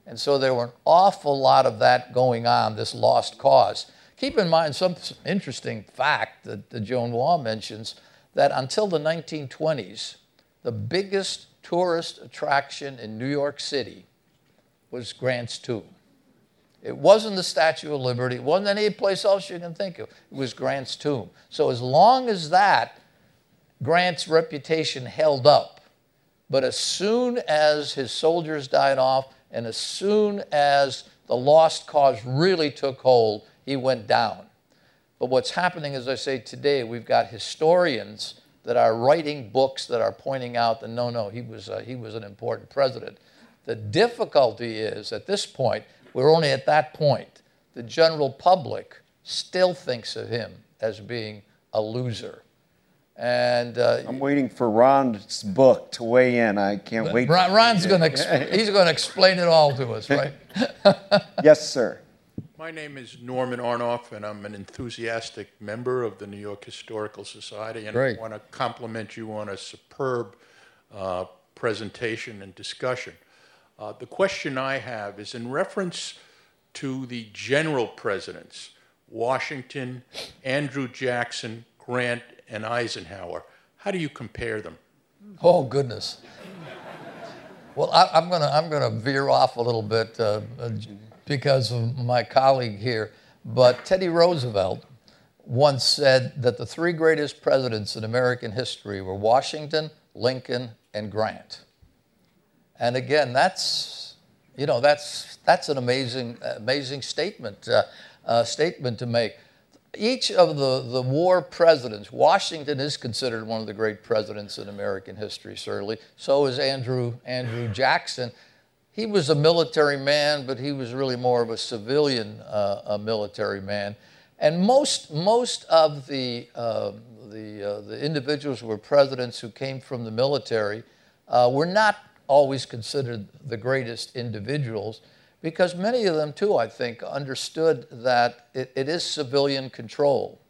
And so there were an awful lot of that going on, this lost cause. Keep in mind some, interesting fact that, that Joan Waugh mentions that until the 1920s, the biggest tourist attraction in New York City was Grant's tomb. It wasn't the Statue of Liberty. It wasn't any place else you can think of. It was Grant's tomb. So as long as that, Grant's reputation held up. But as soon as his soldiers died off, and as soon as the lost cause really took hold, he went down. But what's happening, as I say today, we've got historians that are writing books that are pointing out that no, no, he was, uh, he was an important president. The difficulty is at this point, we're only at that point. The general public still thinks of him as being a loser. And uh, I'm waiting for Ron's book to weigh in. I can't wait. Ron, Ron's going to he's going to explain it all to us, right? yes, sir. My name is Norman Arnoff, and I'm an enthusiastic member of the New York Historical Society. And Great. I want to compliment you on a superb uh, presentation and discussion. Uh, the question I have is in reference to the general presidents Washington, Andrew Jackson, Grant, and Eisenhower. How do you compare them? Oh goodness. Well, I, I'm gonna I'm gonna veer off a little bit uh, uh, because of my colleague here, but Teddy Roosevelt once said that the three greatest presidents in American history were Washington, Lincoln, and Grant. And again, that's you know that's that's an amazing amazing statement uh, uh, statement to make each of the, the war presidents, Washington is considered one of the great presidents in American history, certainly. So is Andrew, Andrew Jackson. He was a military man, but he was really more of a civilian uh, a military man. And most, most of the, uh, the, the individuals who were presidents who came from the military uh, were not always considered the greatest individuals because many of them, too, I think, understood that it, it is civilian control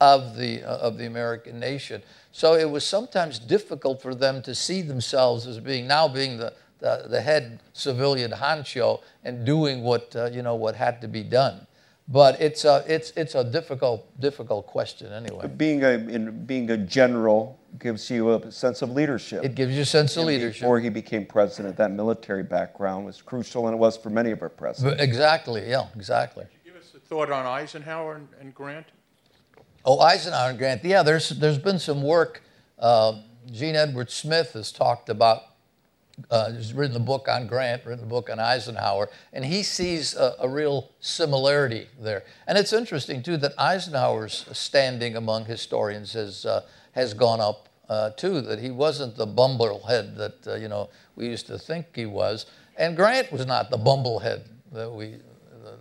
of the, uh, of the American nation. So it was sometimes difficult for them to see themselves as being now being the, the, the head civilian honcho and doing what, uh, you know, what had to be done. But it's a, it's, it's a difficult, difficult question anyway. Being a, in, being a general gives you a sense of leadership. It gives you a sense of leadership. Before he became president, that military background was crucial, and it was for many of our presidents. But exactly, yeah, exactly. Give us a thought on Eisenhower and, and Grant. Oh, Eisenhower and Grant. Yeah, there's there's been some work. Uh, Jean Edward Smith has talked about uh, he's written the book on Grant, written the book on Eisenhower, and he sees a, a, real similarity there. And it's interesting too that Eisenhower's standing among historians has uh, has gone up uh, too. That he wasn't the bumblehead that uh, you know we used to think he was, and Grant was not the bumblehead that we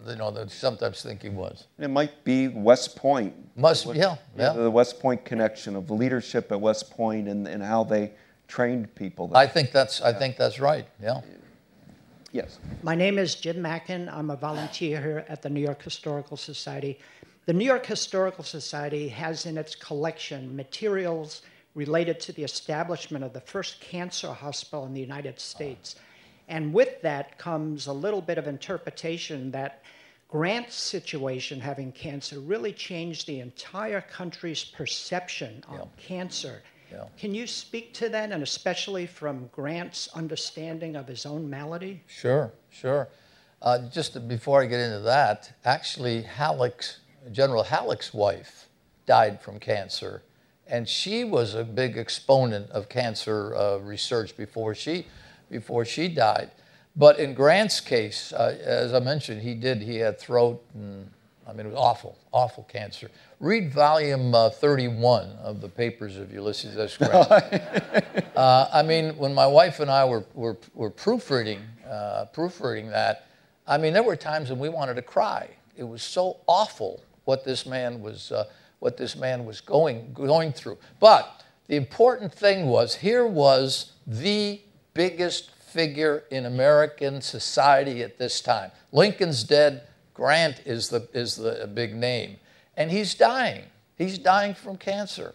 you know that sometimes think he was. It might be West Point. Must yeah yeah. The West Point connection of leadership at West Point and, and how they trained people. There. I think that's I think that's right. Yeah. Yes. My name is Jim Mackin. I'm a volunteer here at the New York Historical Society. The New York Historical Society has in its collection materials related to the establishment of the first cancer hospital in the United States. And with that comes a little bit of interpretation that Grant's situation, having cancer, really changed the entire country's perception of yeah. cancer yeah. Can you speak to that, and especially from Grant's understanding of his own malady? Sure, sure. Uh, just before I get into that, actually, Halleck's, General Halleck's wife died from cancer, and she was a big exponent of cancer uh, research before she, before she died. But in Grant's case, uh, as I mentioned, he did, he had throat and I mean, it was awful, awful cancer. Read volume uh, 31 of the papers of Ulysses S. Grant. uh, I mean, when my wife and I were, were, were proofreading, uh, proofreading that, I mean, there were times when we wanted to cry. It was so awful what this man was, uh, what this man was going, going through. But the important thing was here was the biggest figure in American society at this time. Lincoln's dead. Grant is the, is the big name. And he's dying. He's dying from cancer.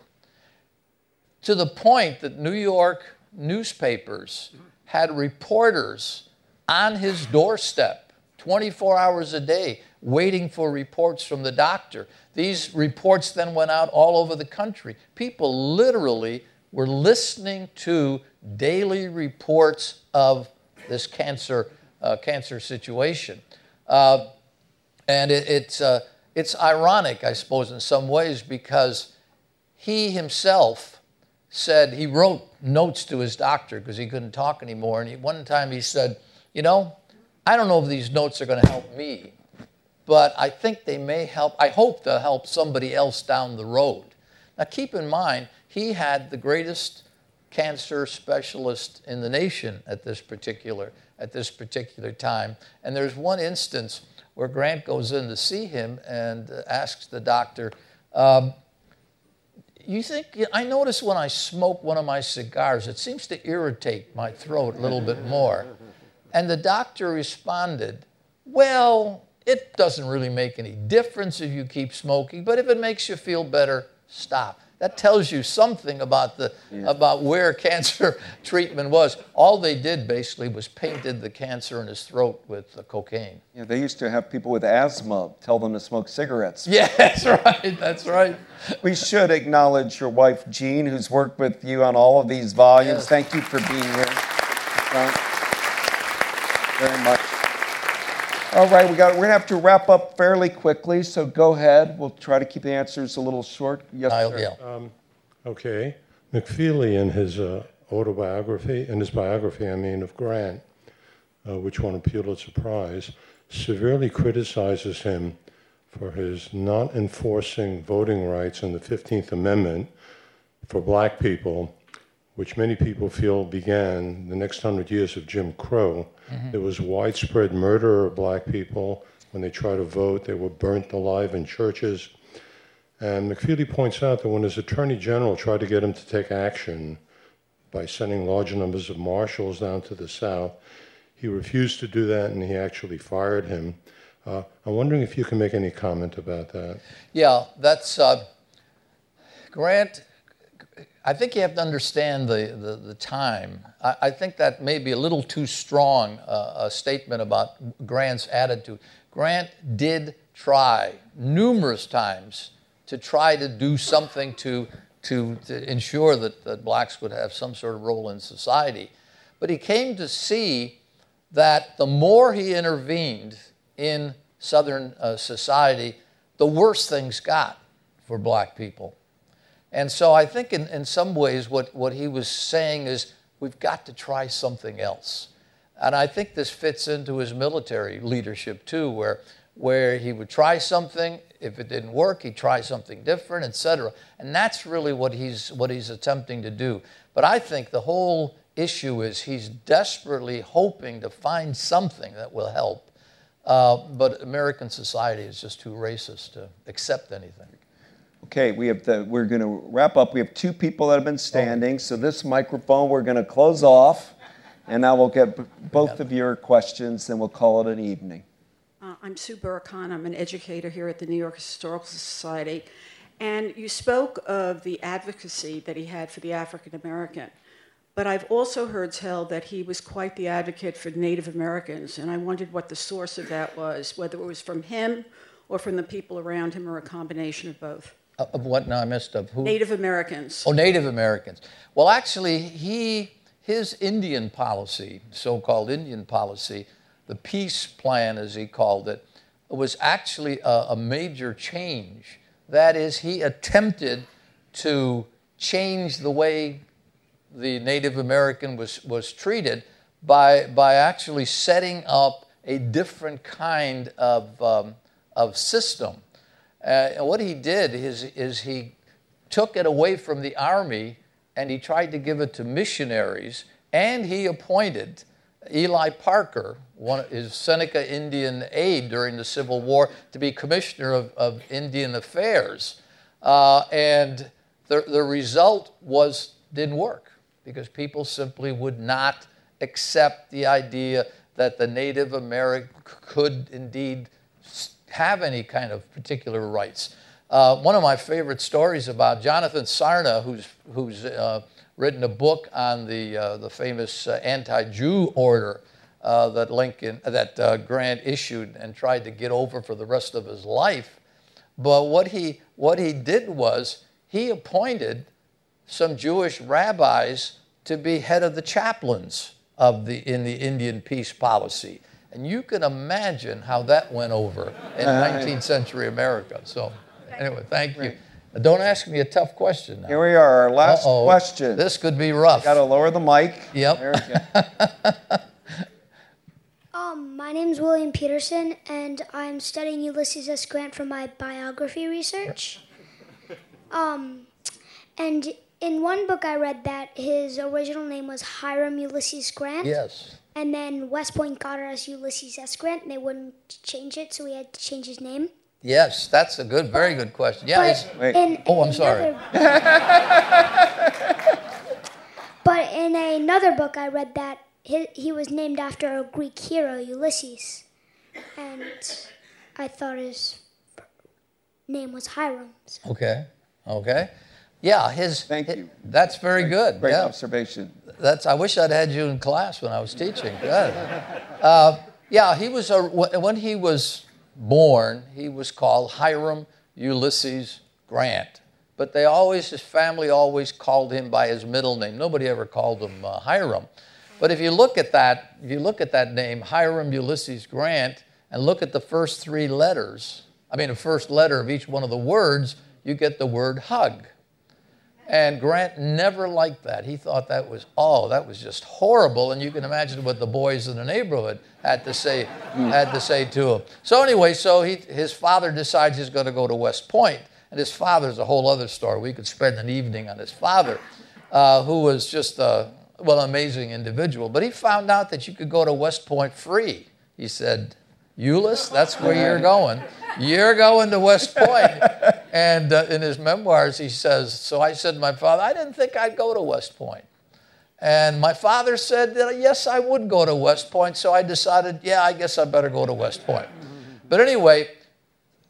To the point that New York newspapers had reporters on his doorstep 24 hours a day waiting for reports from the doctor. These reports then went out all over the country. People literally were listening to daily reports of this cancer, uh, cancer situation. Uh, and it, it's, uh, it's ironic, I suppose, in some ways, because he himself said he wrote notes to his doctor because he couldn't talk anymore. And he, one time he said, You know, I don't know if these notes are going to help me, but I think they may help. I hope they'll help somebody else down the road. Now, keep in mind, he had the greatest cancer specialist in the nation at this particular at this particular time. And there's one instance where Grant goes in to see him and uh, asks the doctor, um, "You think I notice when I smoke one of my cigars, it seems to irritate my throat a little bit more." And the doctor responded, "Well." It doesn't really make any difference if you keep smoking, but if it makes you feel better, stop. That tells you something about the yeah. about where cancer treatment was. All they did basically was painted the cancer in his throat with cocaine. Yeah, they used to have people with asthma tell them to smoke cigarettes. Yeah, that's right. That's right. we should acknowledge your wife Jean, who's worked with you on all of these volumes. Yes. Thank you for being here. very much. All right, we got. We're gonna have to wrap up fairly quickly, so go ahead. We'll try to keep the answers a little short. Yes, I'll, sir. Yeah. Um, okay. McFeely, in his uh, autobiography, in his biography, I mean, of Grant, uh, which won a Pulitzer Prize, severely criticizes him for his not enforcing voting rights in the 15th Amendment for black people which many people feel began the next hundred years of Jim Crow. Mm-hmm. There was widespread murder of black people. When they tried to vote, they were burnt alive in churches. And McFeely points out that when his attorney general tried to get him to take action by sending large numbers of marshals down to the South, he refused to do that and he actually fired him. Uh, I'm wondering if you can make any comment about that. Yeah, that's uh, Grant I think you have to understand the, the, the time. I, I, think that may be a little too strong uh, a statement about Grant's attitude. Grant did try numerous times to try to do something to, to, to ensure that, that blacks would have some sort of role in society. But he came to see that the more he intervened in Southern uh, society, the worse things got for black people. And so I think in, in some ways what, what he was saying is we've got to try something else. And I think this fits into his military leadership too, where, where he would try something, if it didn't work, he'd try something different, etc. And that's really what he's, what he's attempting to do. But I think the whole issue is he's desperately hoping to find something that will help. Uh, but American society is just too racist to accept anything. Okay, we have the, we're going to wrap up. We have two people that have been standing, so this microphone we're going to close off, and I will get both of your questions, and we'll call it an evening. Uh, I'm Sue Burkhan. I'm an educator here at the New York Historical Society. And you spoke of the advocacy that he had for the African American. But I've also heard tell that he was quite the advocate for Native Americans, and I wondered what the source of that was, whether it was from him or from the people around him, or a combination of both. Of what now? I missed of who? Native Americans. Oh, Native Americans. Well, actually, he his Indian policy, so-called Indian policy, the peace plan, as he called it, was actually a, a major change. That is, he attempted to change the way the Native American was, was treated by, by actually setting up a different kind of, um, of system. Uh, what he did is, is he took it away from the army and he tried to give it to missionaries, and he appointed Eli Parker, one of his Seneca Indian aide during the Civil War, to be commissioner of, of Indian Affairs. Uh, and the, the result was didn't work because people simply would not accept the idea that the Native American could indeed have any kind of particular rights. Uh, one of my favorite stories about Jonathan Sarna, who's, who's uh, written a book on the, uh, the famous uh, anti-Jew order uh, that Lincoln, that uh, Grant issued and tried to get over for the rest of his life. But what he, what he did was he appointed some Jewish rabbis to be head of the chaplains of the, in the Indian peace policy. And you can imagine how that went over in 19th century America. So, anyway, thank you. Don't ask me a tough question now. Here we are, our last Uh-oh. question. This could be rough. Got to lower the mic. Yep. There we go. Um, my name's William Peterson, and I'm studying Ulysses S. Grant for my biography research. Um, and in one book I read that his original name was Hiram Ulysses Grant. Yes. And then West Point got it as Ulysses S. Grant, and they wouldn't change it, so we had to change his name. Yes, that's a good, very good question. Yeah. But Wait. in Oh, I'm sorry. but in another book, I read that he, he was named after a Greek hero, Ulysses, and I thought his name was Hiram. So. Okay. Okay. Yeah, his. Thank hi- you. That's very good. Great yeah. observation. That's. I wish I'd had you in class when I was teaching. Good. Uh, yeah, he was a, when when he was born. He was called Hiram Ulysses Grant, but they always his family always called him by his middle name. Nobody ever called him uh, Hiram. But if you look at that, if you look at that name, Hiram Ulysses Grant, and look at the first three letters, I mean the first letter of each one of the words, you get the word hug. And Grant never liked that. He thought that was, oh, that was just horrible. And you can imagine what the boys in the neighborhood had to say, had to say to him. So anyway, so he, his father decides he's going to go to West Point. And his father's a whole other story. We could spend an evening on his father, uh, who was just a, well, amazing individual. But he found out that you could go to West Point free. He said, Euless, that's where you're going. You're going to West Point. And uh, in his memoirs, he says, So I said to my father, I didn't think I'd go to West Point. And my father said, that, Yes, I would go to West Point. So I decided, Yeah, I guess I better go to West Point. But anyway,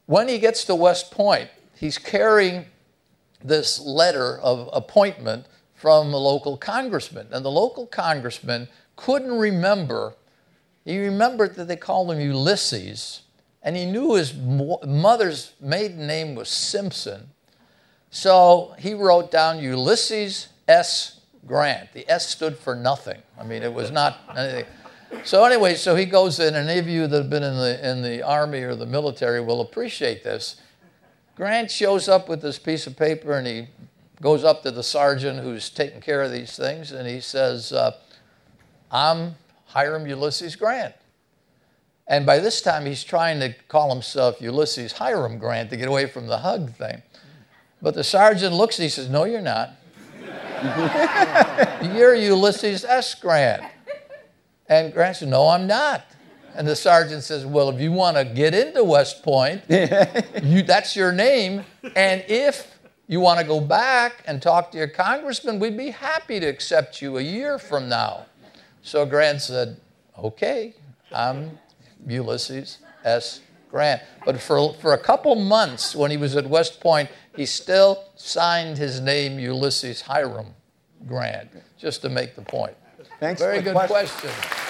when he gets to West Point, he's carrying this letter of appointment from a local congressman. And the local congressman couldn't remember, he remembered that they called him Ulysses, and he knew his mo- mother's maiden name was Simpson. So he wrote down Ulysses S. Grant. The S stood for nothing. I mean, it was not anything. So anyway, so he goes in, and any of you that have been in the, in the army or the military will appreciate this. Grant shows up with this piece of paper and he goes up to the sergeant who's taking care of these things and he says, uh, I'm Hiram Ulysses Grant. And by this time, he's trying to call himself Ulysses Hiram Grant to get away from the hug thing. But the sergeant looks and he says, No, you're not. you're Ulysses S. Grant. And Grant says, No, I'm not. And the sergeant says, Well, if you want to get into West Point, you, that's your name. And if you want to go back and talk to your congressman, we'd be happy to accept you a year from now. So Grant said, Okay, I'm Ulysses S. Grant. But for, for a couple months when he was at West Point, he still signed his name Ulysses Hiram Grant, just to make the point. Thanks Very good question. question.